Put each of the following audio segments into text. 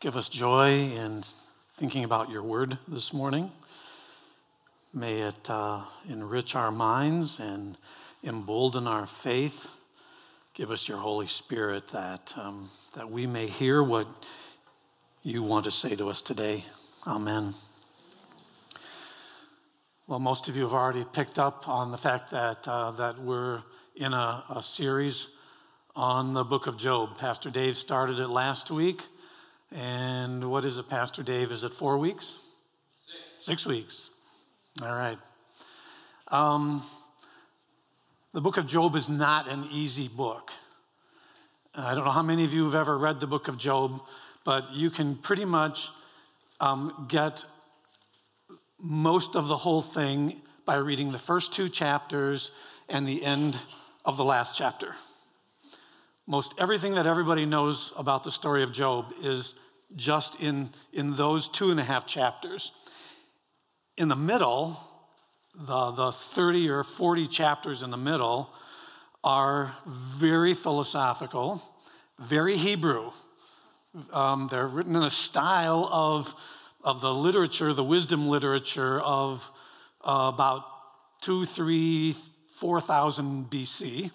give us joy in thinking about your word this morning. May it uh, enrich our minds and embolden our faith. Give us your Holy Spirit that, um, that we may hear what you want to say to us today. Amen. Well, most of you have already picked up on the fact that, uh, that we're in a, a series on the book of Job. Pastor Dave started it last week. And what is it, Pastor Dave? Is it four weeks? Six. Six weeks. All right. Um, the book of Job is not an easy book. I don't know how many of you have ever read the book of Job, but you can pretty much um, get most of the whole thing by reading the first two chapters and the end of the last chapter most everything that everybody knows about the story of Job is just in, in those two and a half chapters. In the middle, the, the 30 or 40 chapters in the middle are very philosophical, very Hebrew. Um, they're written in a style of, of the literature, the wisdom literature of uh, about two, three, 4,000 BC.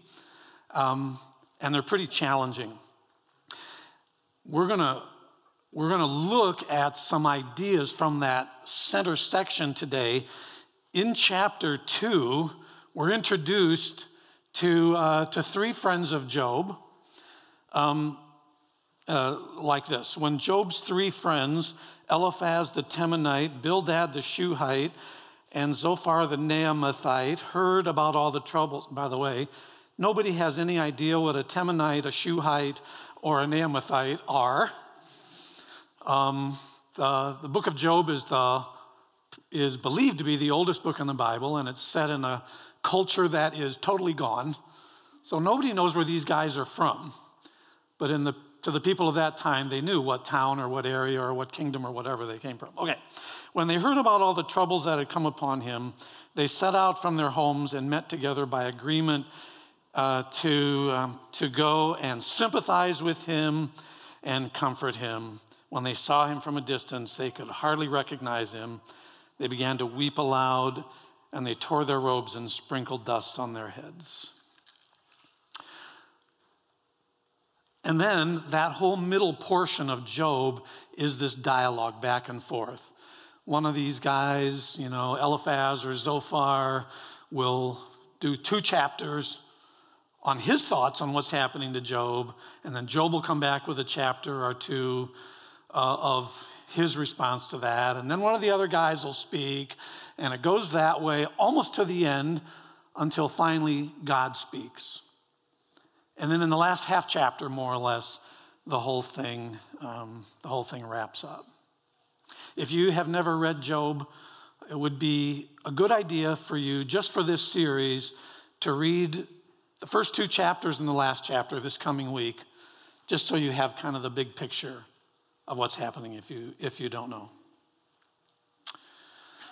Um, and they're pretty challenging. We're gonna, we're gonna look at some ideas from that center section today. In chapter two, we're introduced to, uh, to three friends of Job. Um, uh, like this When Job's three friends, Eliphaz the Temanite, Bildad the Shuhite, and Zophar the Naamathite, heard about all the troubles, by the way, Nobody has any idea what a Temanite, a Shuhite, or a Naamathite are. Um, the, the book of Job is, the, is believed to be the oldest book in the Bible, and it's set in a culture that is totally gone. So nobody knows where these guys are from. But in the, to the people of that time, they knew what town or what area or what kingdom or whatever they came from. Okay. When they heard about all the troubles that had come upon him, they set out from their homes and met together by agreement uh, to, um, to go and sympathize with him and comfort him. When they saw him from a distance, they could hardly recognize him. They began to weep aloud and they tore their robes and sprinkled dust on their heads. And then that whole middle portion of Job is this dialogue back and forth. One of these guys, you know, Eliphaz or Zophar, will do two chapters on his thoughts on what's happening to Job, and then Job will come back with a chapter or two uh, of his response to that, and then one of the other guys will speak, and it goes that way almost to the end until finally God speaks. And then in the last half chapter, more or less, the whole thing, um, the whole thing wraps up. If you have never read Job, it would be a good idea for you, just for this series, to read the first two chapters and the last chapter this coming week, just so you have kind of the big picture of what's happening if you, if you don't know.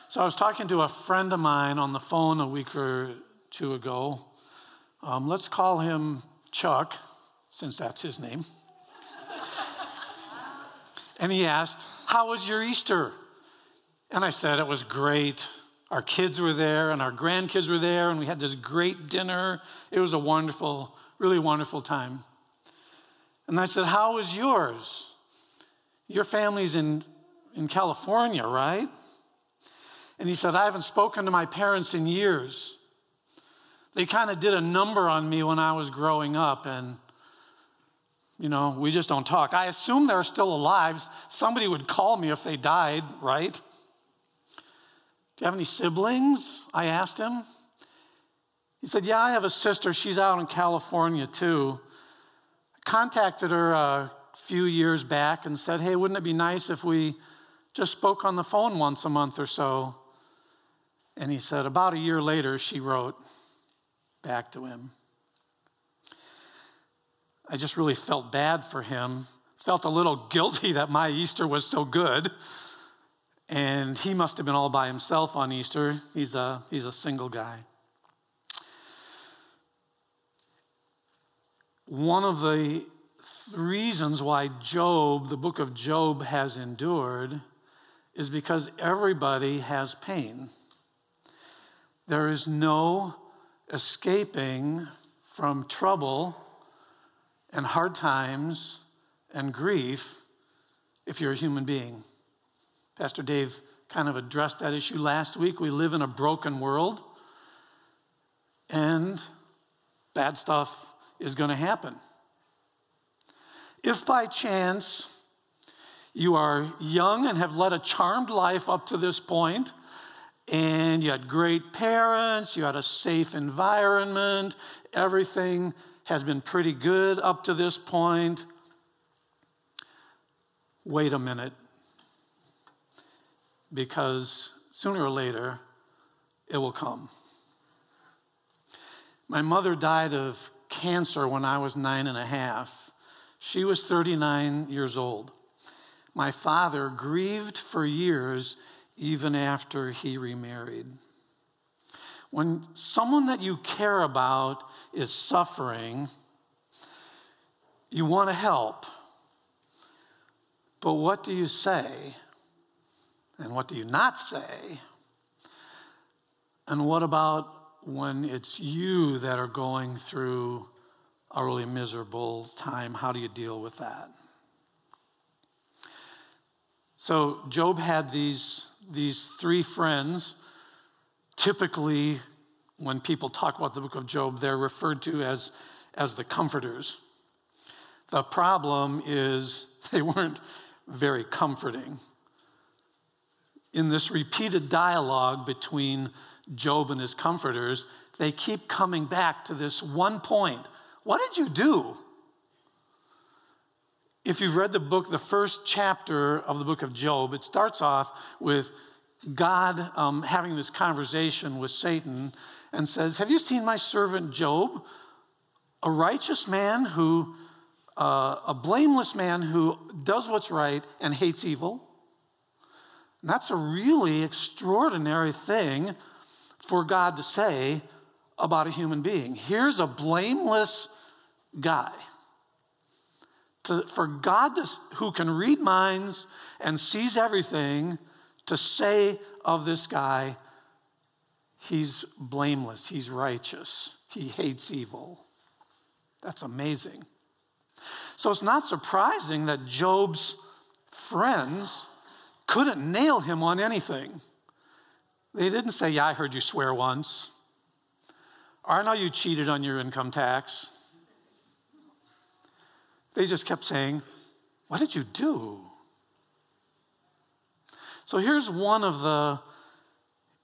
So I was talking to a friend of mine on the phone a week or two ago. Um, let's call him Chuck, since that's his name. and he asked, How was your Easter? And I said, It was great. Our kids were there and our grandkids were there, and we had this great dinner. It was a wonderful, really wonderful time. And I said, How was yours? Your family's in, in California, right? And he said, I haven't spoken to my parents in years. They kind of did a number on me when I was growing up, and you know, we just don't talk. I assume they're still alive. Somebody would call me if they died, right? Do you have any siblings? I asked him. He said, Yeah, I have a sister. She's out in California too. I contacted her a few years back and said, Hey, wouldn't it be nice if we just spoke on the phone once a month or so? And he said, About a year later, she wrote back to him. I just really felt bad for him, felt a little guilty that my Easter was so good. And he must have been all by himself on Easter. He's a, he's a single guy. One of the reasons why Job, the book of Job, has endured is because everybody has pain. There is no escaping from trouble and hard times and grief if you're a human being. Pastor Dave kind of addressed that issue last week. We live in a broken world, and bad stuff is going to happen. If by chance you are young and have led a charmed life up to this point, and you had great parents, you had a safe environment, everything has been pretty good up to this point. Wait a minute, because sooner or later it will come. My mother died of cancer when I was nine and a half. She was 39 years old. My father grieved for years even after he remarried. When someone that you care about is suffering, you want to help. But what do you say? And what do you not say? And what about when it's you that are going through a really miserable time? How do you deal with that? So, Job had these, these three friends. Typically, when people talk about the book of Job, they're referred to as, as the comforters. The problem is they weren't very comforting in this repeated dialogue between Job and his comforters, they keep coming back to this one point. What did you do? If you've read the book, the first chapter of the book of Job, it starts off with God um, having this conversation with Satan and says, Have you seen my servant Job? A righteous man who, uh, a blameless man who does what's right and hates evil. And that's a really extraordinary thing for God to say about a human being. Here's a blameless guy. To, for God, to, who can read minds and sees everything, to say of this guy, he's blameless, he's righteous, he hates evil. That's amazing. So it's not surprising that Job's friends couldn't nail him on anything. They didn't say, Yeah, I heard you swear once. I know you cheated on your income tax. They just kept saying, What did you do? So here's one of the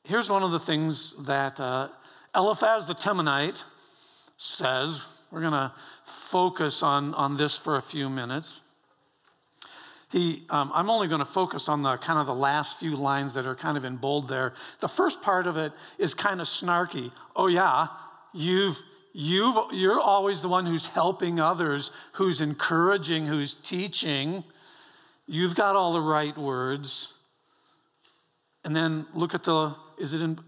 here's one of the things that uh, Eliphaz the Temanite says. We're going to focus on, on this for a few minutes. He, um, I'm only going to focus on the kind of the last few lines that are kind of in bold there. The first part of it is kind of snarky. Oh yeah, you've you've you're always the one who's helping others, who's encouraging, who's teaching. You've got all the right words. And then look at the is it in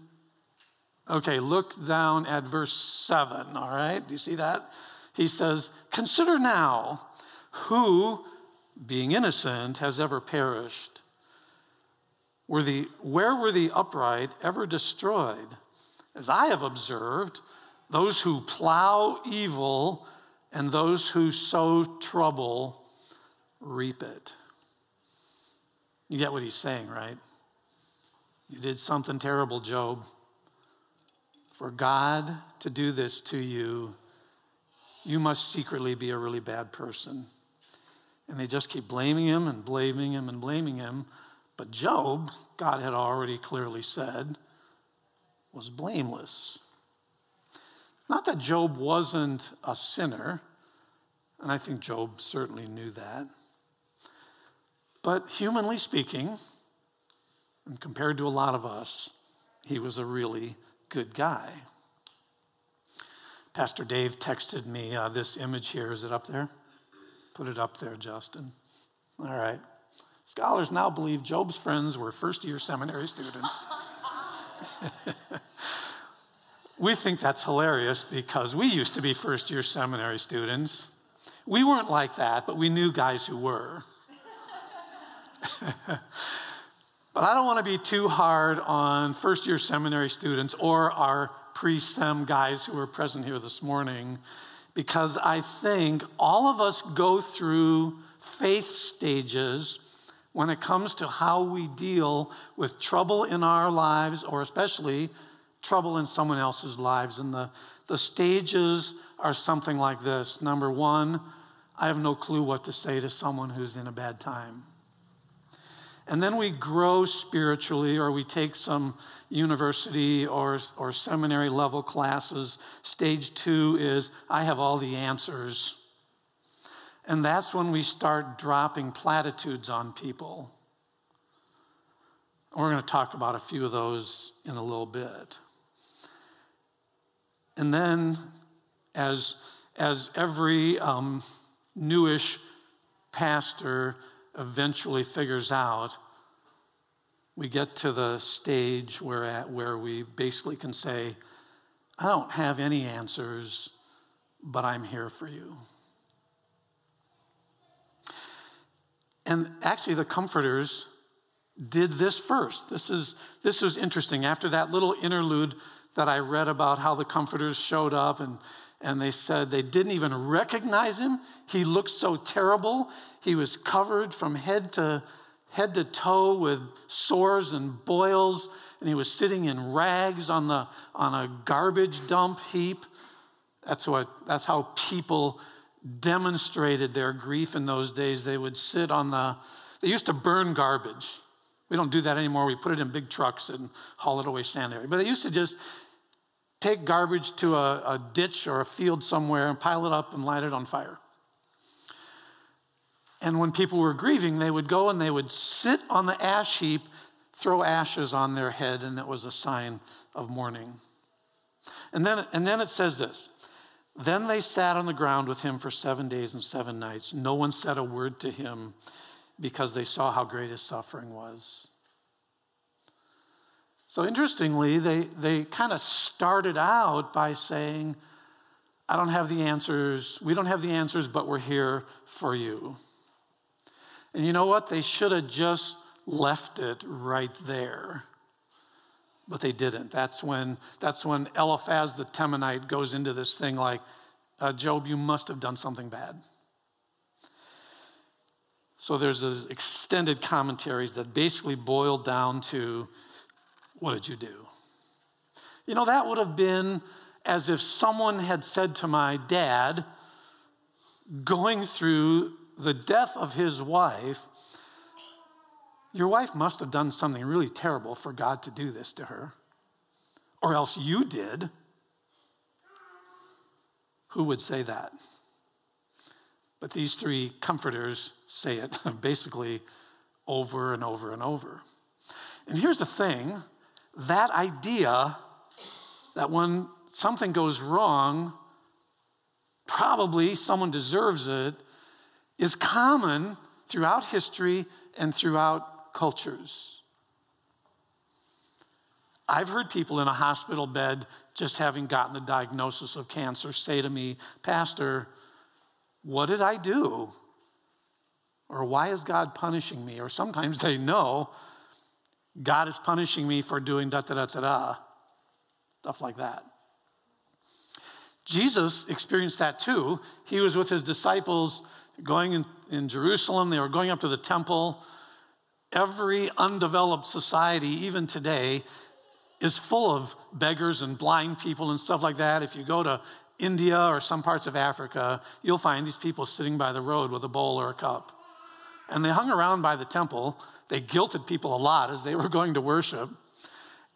Okay, look down at verse 7, all right? Do you see that? He says, "Consider now who being innocent, has ever perished? Were the, where were the upright ever destroyed? As I have observed, those who plow evil and those who sow trouble reap it. You get what he's saying, right? You did something terrible, Job. For God to do this to you, you must secretly be a really bad person. And they just keep blaming him and blaming him and blaming him. But Job, God had already clearly said, was blameless. Not that Job wasn't a sinner, and I think Job certainly knew that. But humanly speaking, and compared to a lot of us, he was a really good guy. Pastor Dave texted me uh, this image here. Is it up there? Put it up there, Justin. All right. Scholars now believe Job's friends were first year seminary students. we think that's hilarious because we used to be first year seminary students. We weren't like that, but we knew guys who were. but I don't want to be too hard on first year seminary students or our pre sem guys who are present here this morning because I think all of us go through faith stages when it comes to how we deal with trouble in our lives or especially trouble in someone else's lives. And the, the stages are something like this Number one, I have no clue what to say to someone who's in a bad time. And then we grow spiritually, or we take some university or, or seminary level classes. Stage two is I have all the answers. And that's when we start dropping platitudes on people. We're going to talk about a few of those in a little bit. And then, as, as every um, newish pastor eventually figures out, we get to the stage where, at, where we basically can say, I don't have any answers, but I'm here for you. And actually, the comforters did this first. This is this was interesting. After that little interlude that I read about how the comforters showed up and and they said they didn't even recognize him. He looked so terrible. He was covered from head to head to toe with sores and boils, and he was sitting in rags on the on a garbage dump heap. That's what that's how people demonstrated their grief in those days. They would sit on the, they used to burn garbage. We don't do that anymore. We put it in big trucks and haul it away stand area. But they used to just take garbage to a, a ditch or a field somewhere and pile it up and light it on fire. And when people were grieving, they would go and they would sit on the ash heap, throw ashes on their head, and it was a sign of mourning. And then, and then it says this then they sat on the ground with him for seven days and seven nights. No one said a word to him because they saw how great his suffering was. So interestingly, they, they kind of started out by saying, I don't have the answers. We don't have the answers, but we're here for you. And you know what? They should have just left it right there but they didn't. That's when, that's when Eliphaz the Temanite goes into this thing like, uh, Job, you must have done something bad. So there's these extended commentaries that basically boil down to, what did you do? You know, that would have been as if someone had said to my dad, going through the death of his wife, your wife must have done something really terrible for God to do this to her, or else you did. Who would say that? But these three comforters say it basically over and over and over. And here's the thing that idea that when something goes wrong, probably someone deserves it, is common throughout history and throughout cultures. I've heard people in a hospital bed just having gotten the diagnosis of cancer say to me, Pastor, what did I do? Or why is God punishing me? Or sometimes they know God is punishing me for doing da da da da da, stuff like that. Jesus experienced that too. He was with his disciples going in, in Jerusalem, they were going up to the temple. Every undeveloped society, even today, is full of beggars and blind people and stuff like that. If you go to India or some parts of Africa, you'll find these people sitting by the road with a bowl or a cup. And they hung around by the temple. They guilted people a lot as they were going to worship.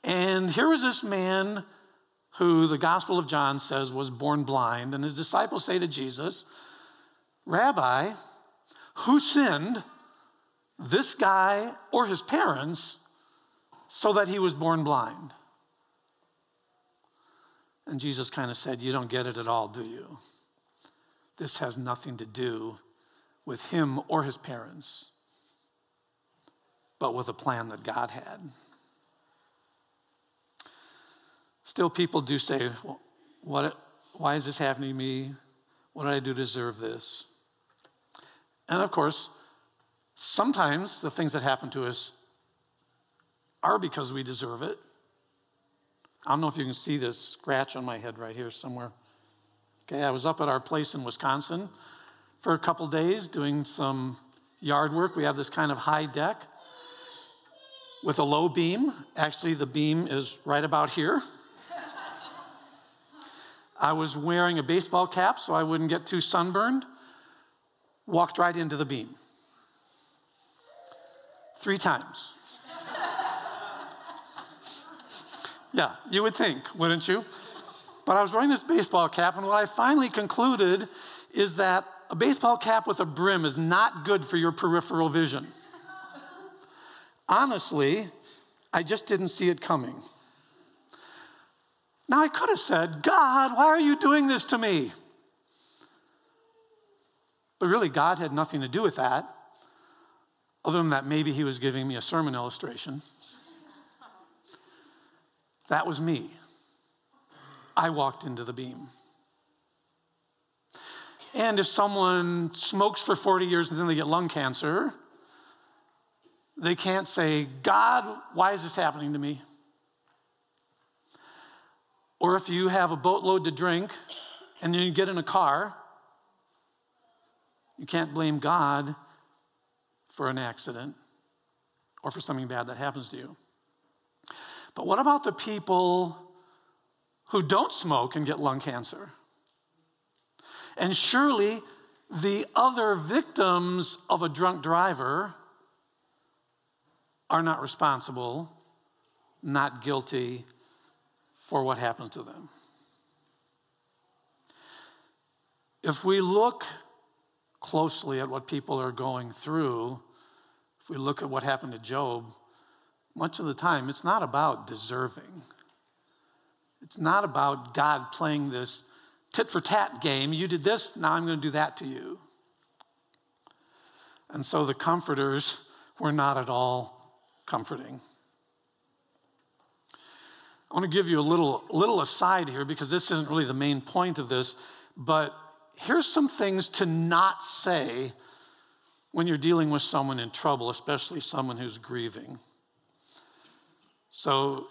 And here was this man who the Gospel of John says was born blind. And his disciples say to Jesus, Rabbi, who sinned? this guy or his parents so that he was born blind. And Jesus kind of said, You don't get it at all, do you? This has nothing to do with him or his parents, but with a plan that God had. Still, people do say, well, what, Why is this happening to me? What did I do to deserve this? And of course, sometimes the things that happen to us are because we deserve it. I don't know if you can see this scratch on my head right here somewhere. Okay, I was up at our place in Wisconsin for a couple days doing some yard work. We have this kind of high deck with a low beam. Actually, the beam is right about here. I was wearing a baseball cap so I wouldn't get too sunburned. Walked right into the beam. Three times. yeah, you would think, wouldn't you? But I was wearing this baseball cap, and what I finally concluded is that a baseball cap with a brim is not good for your peripheral vision. Honestly, I just didn't see it coming. Now, I could have said, God, why are you doing this to me? But really, God had nothing to do with that, other than that maybe He was giving me a sermon illustration. That was me. I walked into the beam. And if someone smokes for 40 years and then they get lung cancer, they can't say, God, why is this happening to me? Or if you have a boatload to drink and then you get in a car, you can't blame God for an accident or for something bad that happens to you. But what about the people who don't smoke and get lung cancer? And surely the other victims of a drunk driver are not responsible, not guilty for what happens to them. If we look closely at what people are going through, if we look at what happened to Job, much of the time it's not about deserving. It's not about God playing this tit for tat game. You did this, now I'm going to do that to you. And so the comforters were not at all comforting. I want to give you a little, little aside here because this isn't really the main point of this, but here's some things to not say when you're dealing with someone in trouble, especially someone who's grieving. So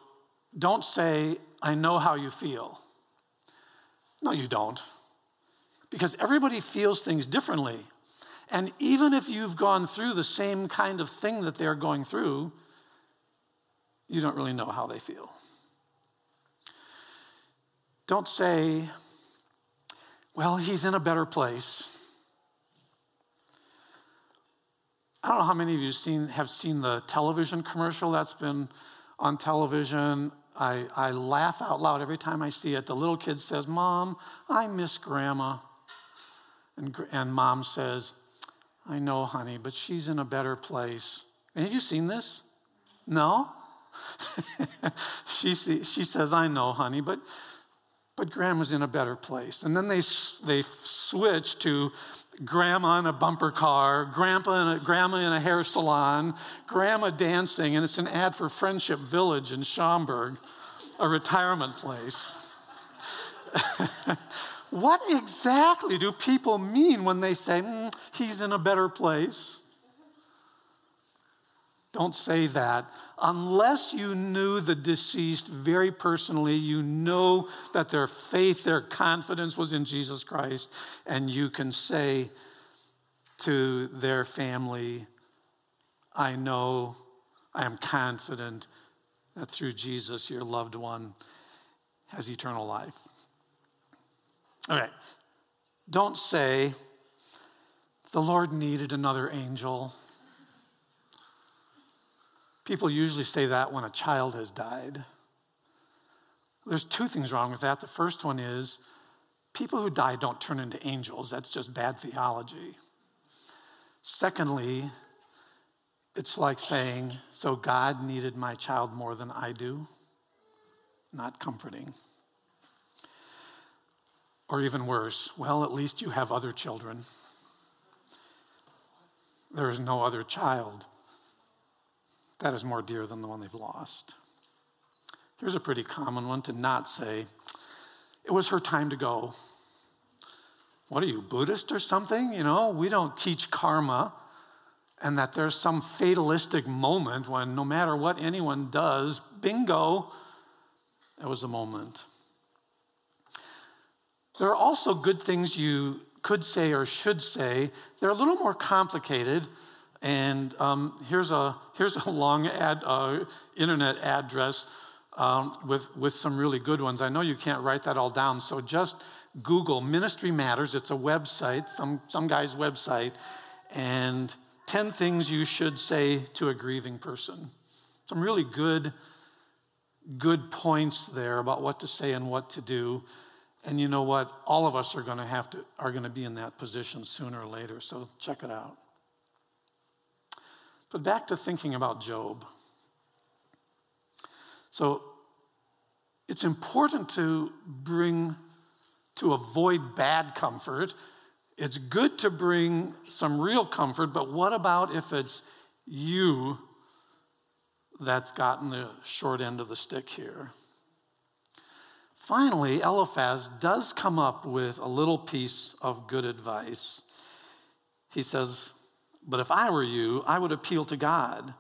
don't say, I know how you feel. No, you don't. Because everybody feels things differently. And even if you've gone through the same kind of thing that they're going through, you don't really know how they feel. Don't say, well, he's in a better place. I don't know how many of you seen, have seen the television commercial that's been on television. I, I laugh out loud every time I see it. The little kid says, Mom, I miss grandma. And, and mom says, I know, honey, but she's in a better place. And have you seen this? No? she, she says, I know, honey, but but grandma's in a better place. And then they, they switch to grandma in a bumper car, grandpa in a, grandma in a hair salon, grandma dancing, and it's an ad for Friendship Village in Schaumburg, a retirement place. what exactly do people mean when they say, mm, he's in a better place? Don't say that. Unless you knew the deceased very personally, you know that their faith, their confidence was in Jesus Christ, and you can say to their family, I know, I am confident that through Jesus, your loved one has eternal life. All right. Don't say, the Lord needed another angel. People usually say that when a child has died. There's two things wrong with that. The first one is people who die don't turn into angels, that's just bad theology. Secondly, it's like saying, So God needed my child more than I do? Not comforting. Or even worse, well, at least you have other children. There is no other child that is more dear than the one they've lost. Here's a pretty common one to not say, it was her time to go. What are you, Buddhist or something? You know, we don't teach karma and that there's some fatalistic moment when no matter what anyone does, bingo, it was a moment. There are also good things you could say or should say. They're a little more complicated. And um, here's, a, here's a long ad, uh, internet address um, with, with some really good ones. I know you can't write that all down, so just Google Ministry Matters. It's a website, some, some guy's website, and 10 things you should say to a grieving person. Some really good, good points there about what to say and what to do. And you know what? All of us are going to have to are going to be in that position sooner or later. So check it out. But back to thinking about Job. So it's important to bring, to avoid bad comfort. It's good to bring some real comfort, but what about if it's you that's gotten the short end of the stick here? Finally, Eliphaz does come up with a little piece of good advice. He says, But if I were you, I would appeal to God.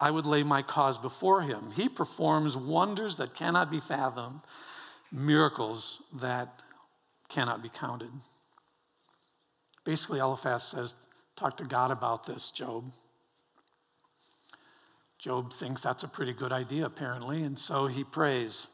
I would lay my cause before him. He performs wonders that cannot be fathomed, miracles that cannot be counted. Basically, Eliphaz says, Talk to God about this, Job. Job thinks that's a pretty good idea, apparently, and so he prays.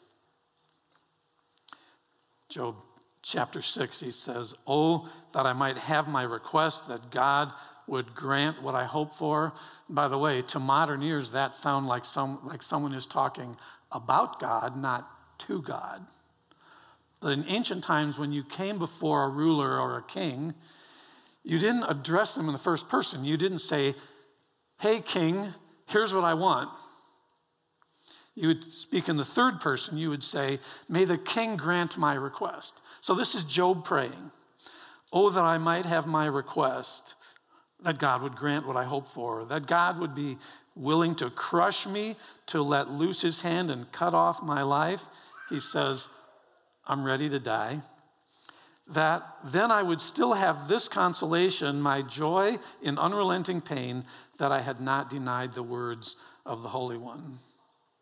Job chapter 6, he says, Oh, that I might have my request, that God would grant what I hope for. By the way, to modern ears, that sounds like, some, like someone is talking about God, not to God. But in ancient times, when you came before a ruler or a king, you didn't address them in the first person. You didn't say, Hey, king, here's what I want. You would speak in the third person. You would say, May the king grant my request. So this is Job praying. Oh, that I might have my request that God would grant what I hope for, that God would be willing to crush me, to let loose his hand and cut off my life. He says, I'm ready to die. That then I would still have this consolation, my joy in unrelenting pain, that I had not denied the words of the Holy One.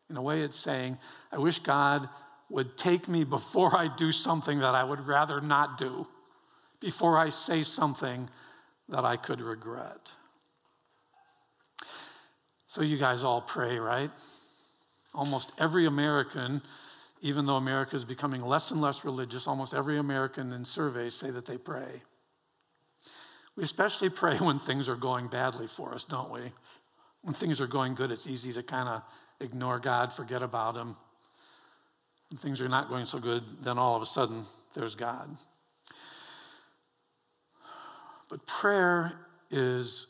In a way, it's saying, I wish God would take me before I do something that I would rather not do, before I say something that I could regret. So, you guys all pray, right? Almost every American, even though America is becoming less and less religious, almost every American in surveys say that they pray. We especially pray when things are going badly for us, don't we? When things are going good, it's easy to kind of ignore God, forget about Him. When things are not going so good, then all of a sudden, there's God. But prayer is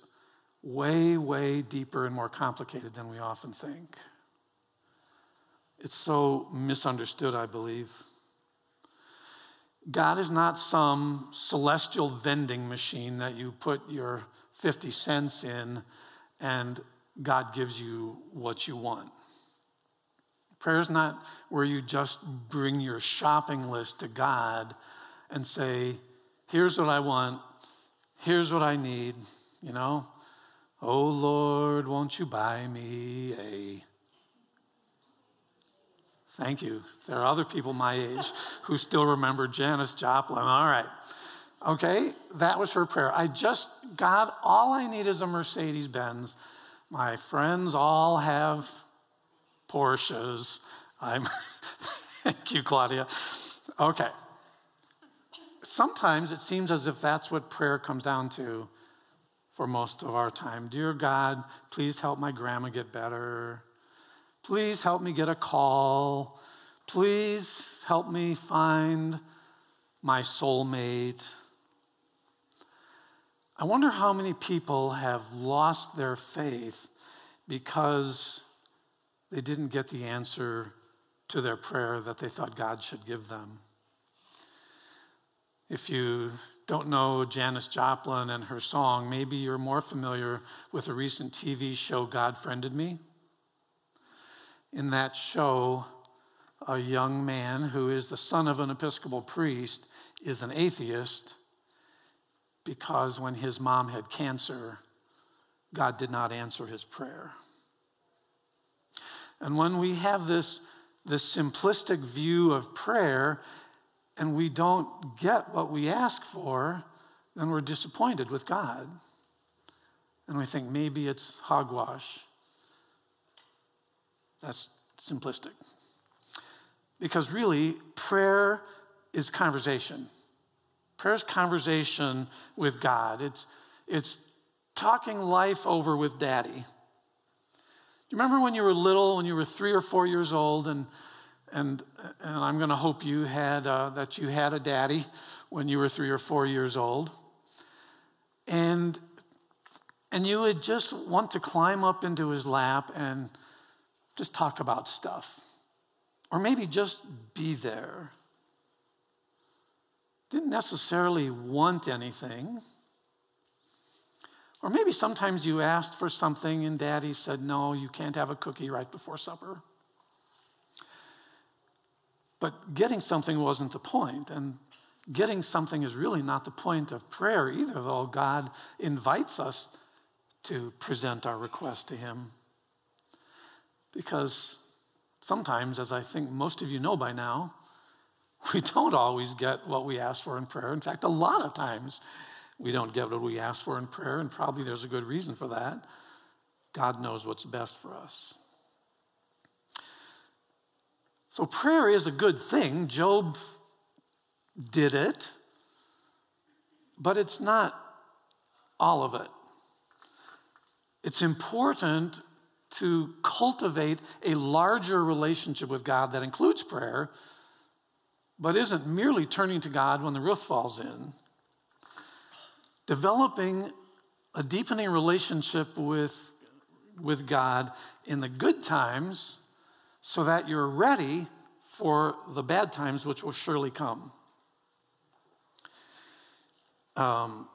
way, way deeper and more complicated than we often think. It's so misunderstood, I believe. God is not some celestial vending machine that you put your 50 cents in and God gives you what you want. Prayer is not where you just bring your shopping list to God and say, Here's what I want, here's what I need, you know. Oh Lord, won't you buy me a. Thank you. There are other people my age who still remember Janis Joplin. All right. Okay, that was her prayer. I just, God, all I need is a Mercedes Benz. My friends all have Porsches. I'm, thank you, Claudia. Okay sometimes it seems as if that's what prayer comes down to for most of our time. Dear God, please help my grandma get better. Please help me get a call. Please help me find my soulmate. I wonder how many people have lost their faith because they didn't get the answer to their prayer that they thought God should give them. If you don't know Janis Joplin and her song, maybe you're more familiar with a recent TV show, God Friended Me. In that show, a young man who is the son of an Episcopal priest is an atheist because when his mom had cancer, God did not answer his prayer. And when we have this, this simplistic view of prayer and we don't get what we ask for, then we're disappointed with God. And we think maybe it's hogwash. That's simplistic. Because really, prayer is conversation. Prayer is conversation with God. It's, it's talking life over with daddy. Do you remember when you were little, when you were three or four years old, and, and, and I'm going to hope you had, uh, that you had a daddy when you were three or four years old. And, and you would just want to climb up into his lap and just talk about stuff. Or maybe just be there. Didn't necessarily want anything. Or maybe sometimes you asked for something and daddy said, No, you can't have a cookie right before supper. But getting something wasn't the point, and getting something is really not the point of prayer either, though God invites us to present our request to Him. Because sometimes, as I think most of you know by now, we don't always get what we ask for in prayer. In fact, a lot of times we don't get what we ask for in prayer, and probably there's a good reason for that. God knows what's best for us. So, prayer is a good thing. Job did it, but it's not all of it. It's important to cultivate a larger relationship with God that includes prayer, but isn't merely turning to God when the roof falls in. Developing a deepening relationship with, with God in the good times so that you're ready for the bad times, which will surely come. Um,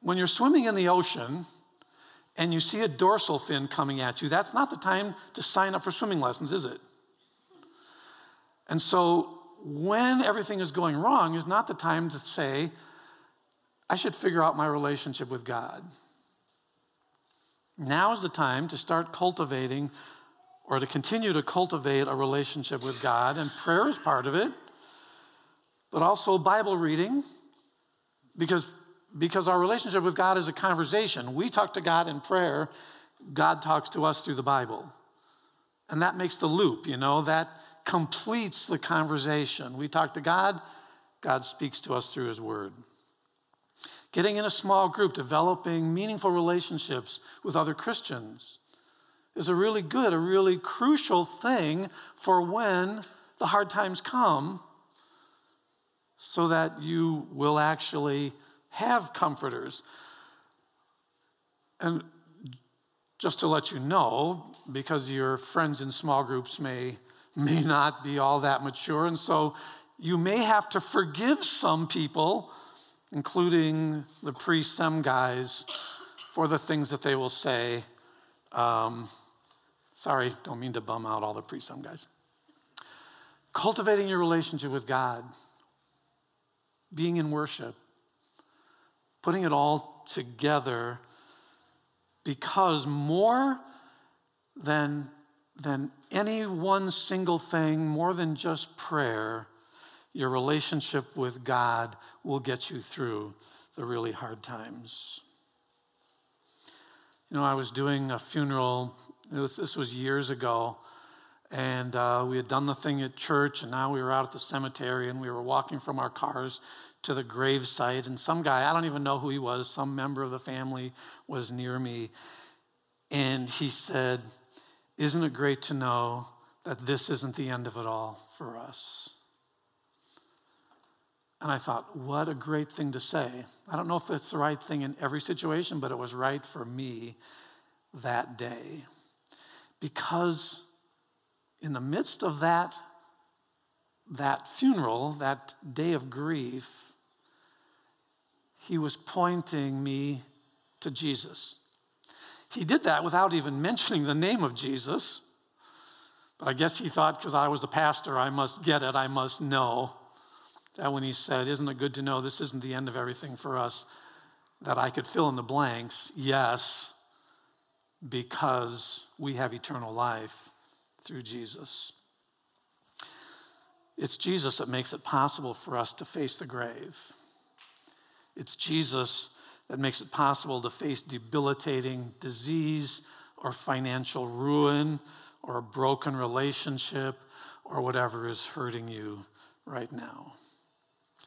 when you're swimming in the ocean, and you see a dorsal fin coming at you, that's not the time to sign up for swimming lessons, is it? And so, when everything is going wrong, is not the time to say, I should figure out my relationship with God. Now is the time to start cultivating or to continue to cultivate a relationship with God, and prayer is part of it, but also Bible reading, because because our relationship with God is a conversation. We talk to God in prayer, God talks to us through the Bible. And that makes the loop, you know, that completes the conversation. We talk to God, God speaks to us through His Word. Getting in a small group, developing meaningful relationships with other Christians is a really good, a really crucial thing for when the hard times come so that you will actually have comforters. And just to let you know, because your friends in small groups may, may not be all that mature, and so you may have to forgive some people, including the pre sem guys, for the things that they will say. Um, sorry, don't mean to bum out all the pre sem guys. Cultivating your relationship with God, being in worship, putting it all together because more than, than any one single thing, more than just prayer, your relationship with God will get you through the really hard times. You know, I was doing a funeral, was, this was years ago, and uh, we had done the thing at church, and now we were out at the cemetery, and we were walking from our cars to the gravesite. and some guy, I don't even know who he was, some member of the family was near me, and he said, Isn't it great to know that this isn't the end of it all for us? And I thought, what a great thing to say. I don't know if it's the right thing in every situation, but it was right for me that day. Because in the midst of that, that funeral, that day of grief, he was pointing me to Jesus. He did that without even mentioning the name of Jesus. But I guess he thought because I was the pastor, I must get it, I must know. That when he said, Isn't it good to know this isn't the end of everything for us? That I could fill in the blanks. Yes, because we have eternal life through Jesus. It's Jesus that makes it possible for us to face the grave. It's Jesus that makes it possible to face debilitating disease or financial ruin or a broken relationship or whatever is hurting you right now.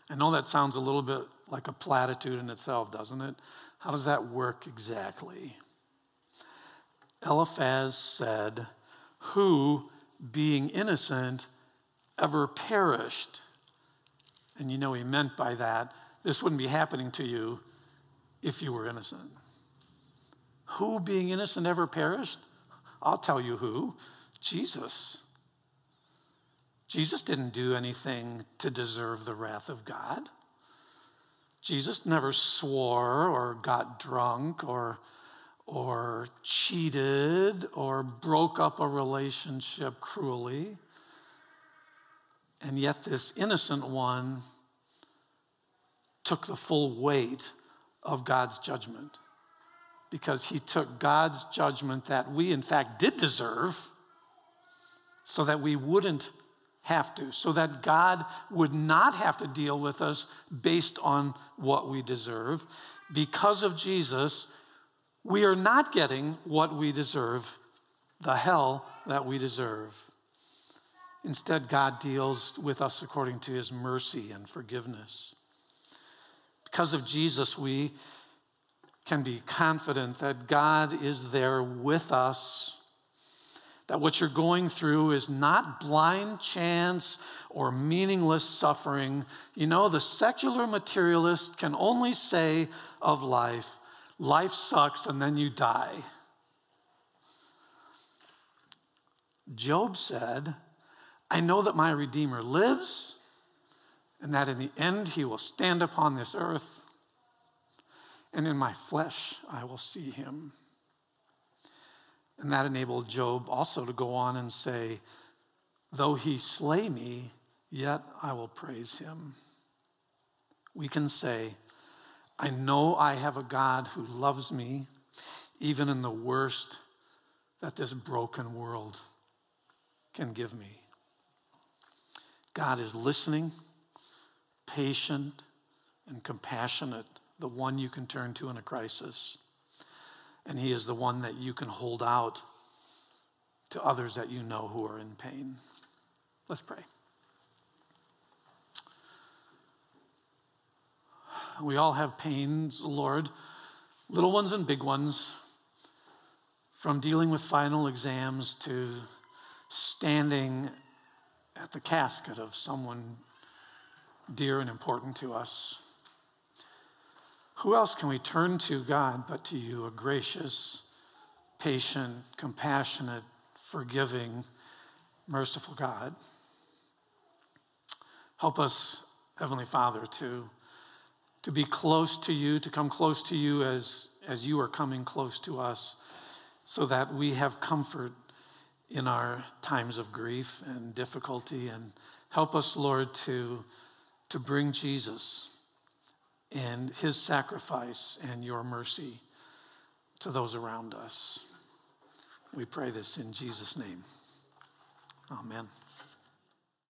I know that sounds a little bit like a platitude in itself, doesn't it? How does that work exactly? Eliphaz said, Who, being innocent, ever perished? And you know, he meant by that, this wouldn't be happening to you if you were innocent. Who, being innocent, ever perished? I'll tell you who Jesus. Jesus didn't do anything to deserve the wrath of God. Jesus never swore or got drunk or, or cheated or broke up a relationship cruelly. And yet, this innocent one took the full weight of God's judgment because he took God's judgment that we, in fact, did deserve so that we wouldn't have to, so that God would not have to deal with us based on what we deserve. Because of Jesus, we are not getting what we deserve, the hell that we deserve. Instead, God deals with us according to his mercy and forgiveness. Because of Jesus, we can be confident that God is there with us, that what you're going through is not blind chance or meaningless suffering. You know, the secular materialist can only say of life, life sucks and then you die. Job said, I know that my Redeemer lives and that in the end he will stand upon this earth, and in my flesh I will see him. And that enabled Job also to go on and say, Though he slay me, yet I will praise him. We can say, I know I have a God who loves me, even in the worst that this broken world can give me. God is listening, patient, and compassionate, the one you can turn to in a crisis. And He is the one that you can hold out to others that you know who are in pain. Let's pray. We all have pains, Lord, little ones and big ones, from dealing with final exams to standing at the casket of someone dear and important to us. Who else can we turn to, God, but to you, a gracious, patient, compassionate, forgiving, merciful God? Help us, Heavenly Father, to, to be close to you, to come close to you as, as you are coming close to us, so that we have comfort in our times of grief and difficulty. And help us, Lord, to, to bring Jesus and his sacrifice and your mercy to those around us. We pray this in Jesus' name. Amen.